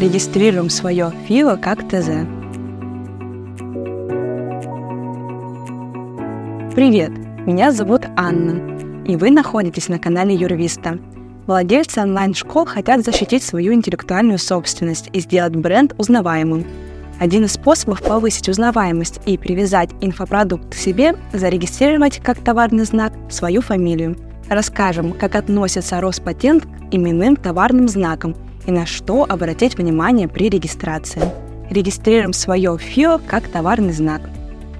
Регистрируем свое ФИО как ТЗ. Привет, меня зовут Анна, и вы находитесь на канале Юрвиста. Владельцы онлайн-школ хотят защитить свою интеллектуальную собственность и сделать бренд узнаваемым. Один из способов повысить узнаваемость и привязать инфопродукт к себе – зарегистрировать как товарный знак свою фамилию. Расскажем, как относится Роспатент к именным товарным знакам и на что обратить внимание при регистрации. Регистрируем свое ФИО как товарный знак.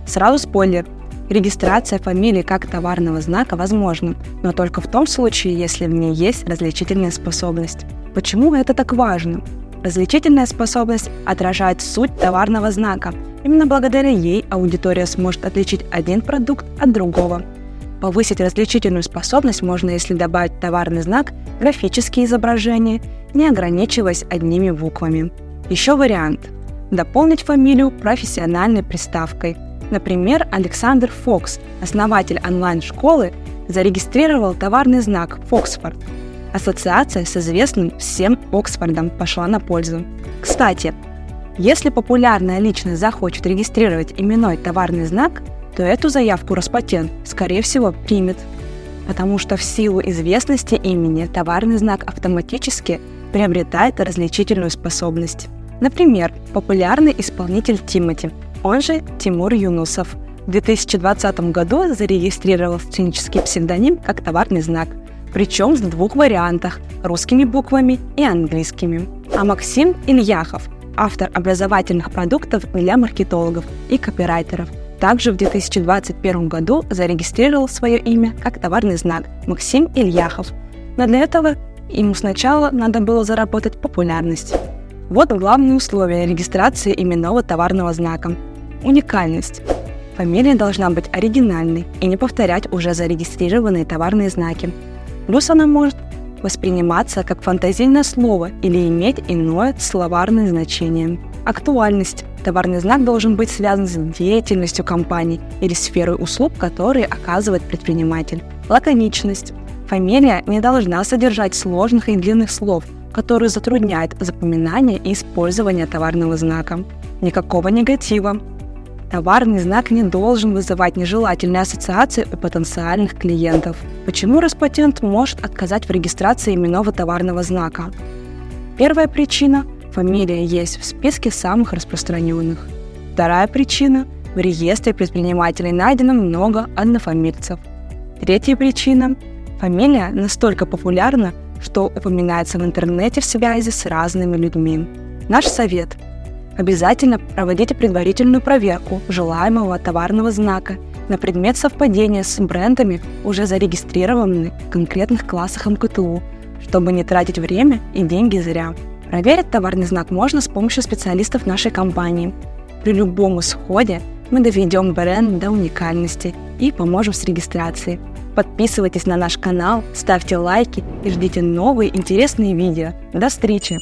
Сразу спойлер – Регистрация фамилии как товарного знака возможна, но только в том случае, если в ней есть различительная способность. Почему это так важно? Различительная способность отражает суть товарного знака. Именно благодаря ей аудитория сможет отличить один продукт от другого. Повысить различительную способность можно, если добавить товарный знак графические изображения, не ограничиваясь одними буквами. Еще вариант – дополнить фамилию профессиональной приставкой. Например, Александр Фокс, основатель онлайн-школы, зарегистрировал товарный знак «Фоксфорд», Ассоциация с известным всем Оксфордом пошла на пользу. Кстати, если популярная личность захочет регистрировать именной товарный знак, то эту заявку Роспатент, скорее всего, примет. Потому что в силу известности имени товарный знак автоматически приобретает различительную способность. Например, популярный исполнитель Тимати, он же Тимур Юнусов, в 2020 году зарегистрировал сценический псевдоним как товарный знак – причем в двух вариантах – русскими буквами и английскими. А Максим Ильяхов – автор образовательных продуктов для маркетологов и копирайтеров. Также в 2021 году зарегистрировал свое имя как товарный знак Максим Ильяхов. Но для этого ему сначала надо было заработать популярность. Вот главные условия регистрации именного товарного знака. Уникальность. Фамилия должна быть оригинальной и не повторять уже зарегистрированные товарные знаки. Плюс она может восприниматься как фантазийное слово или иметь иное словарное значение. Актуальность. Товарный знак должен быть связан с деятельностью компании или сферой услуг, которые оказывает предприниматель. Лаконичность. Фамилия не должна содержать сложных и длинных слов, которые затрудняют запоминание и использование товарного знака. Никакого негатива. Товарный знак не должен вызывать нежелательные ассоциации у потенциальных клиентов. Почему Роспатент может отказать в регистрации именного товарного знака? Первая причина – фамилия есть в списке самых распространенных. Вторая причина – в реестре предпринимателей найдено много однофамильцев. Третья причина – фамилия настолько популярна, что упоминается в интернете в связи с разными людьми. Наш совет – Обязательно проводите предварительную проверку желаемого товарного знака на предмет совпадения с брендами, уже зарегистрированными в конкретных классах МКТУ, чтобы не тратить время и деньги зря. Проверить товарный знак можно с помощью специалистов нашей компании. При любом исходе мы доведем бренд до уникальности и поможем с регистрацией. Подписывайтесь на наш канал, ставьте лайки и ждите новые интересные видео. До встречи!